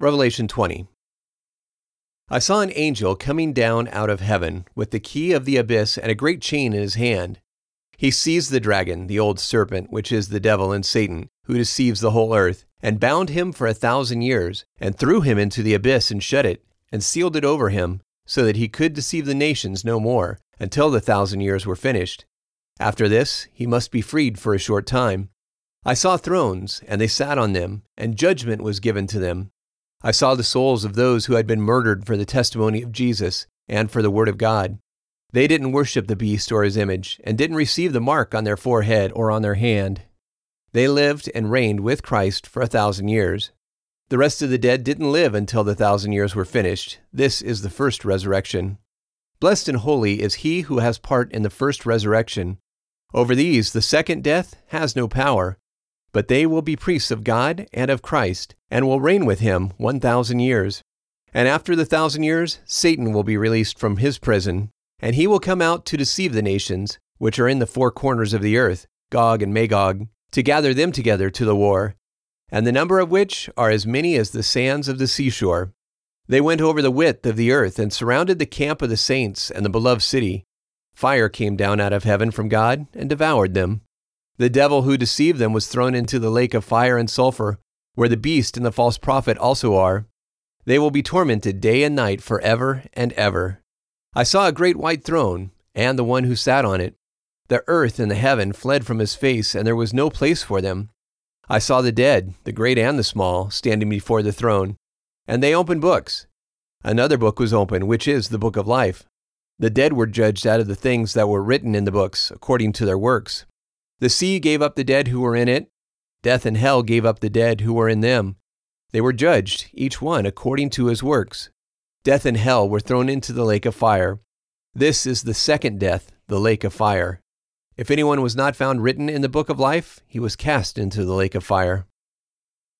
Revelation 20. I saw an angel coming down out of heaven with the key of the abyss and a great chain in his hand. He seized the dragon, the old serpent, which is the devil and Satan, who deceives the whole earth, and bound him for a thousand years, and threw him into the abyss and shut it, and sealed it over him, so that he could deceive the nations no more, until the thousand years were finished. After this, he must be freed for a short time. I saw thrones, and they sat on them, and judgment was given to them. I saw the souls of those who had been murdered for the testimony of Jesus and for the Word of God. They didn't worship the beast or his image, and didn't receive the mark on their forehead or on their hand. They lived and reigned with Christ for a thousand years. The rest of the dead didn't live until the thousand years were finished. This is the first resurrection. Blessed and holy is he who has part in the first resurrection. Over these, the second death has no power but they will be priests of God and of Christ, and will reign with him 1,000 years. And after the thousand years, Satan will be released from his prison, and he will come out to deceive the nations, which are in the four corners of the earth, Gog and Magog, to gather them together to the war, and the number of which are as many as the sands of the seashore. They went over the width of the earth and surrounded the camp of the saints and the beloved city. Fire came down out of heaven from God and devoured them. The devil who deceived them was thrown into the lake of fire and sulfur, where the beast and the false prophet also are. They will be tormented day and night forever and ever. I saw a great white throne, and the one who sat on it. The earth and the heaven fled from his face, and there was no place for them. I saw the dead, the great and the small, standing before the throne, and they opened books. Another book was opened, which is the book of life. The dead were judged out of the things that were written in the books, according to their works. The sea gave up the dead who were in it. Death and hell gave up the dead who were in them. They were judged, each one according to his works. Death and hell were thrown into the lake of fire. This is the second death, the lake of fire. If anyone was not found written in the book of life, he was cast into the lake of fire.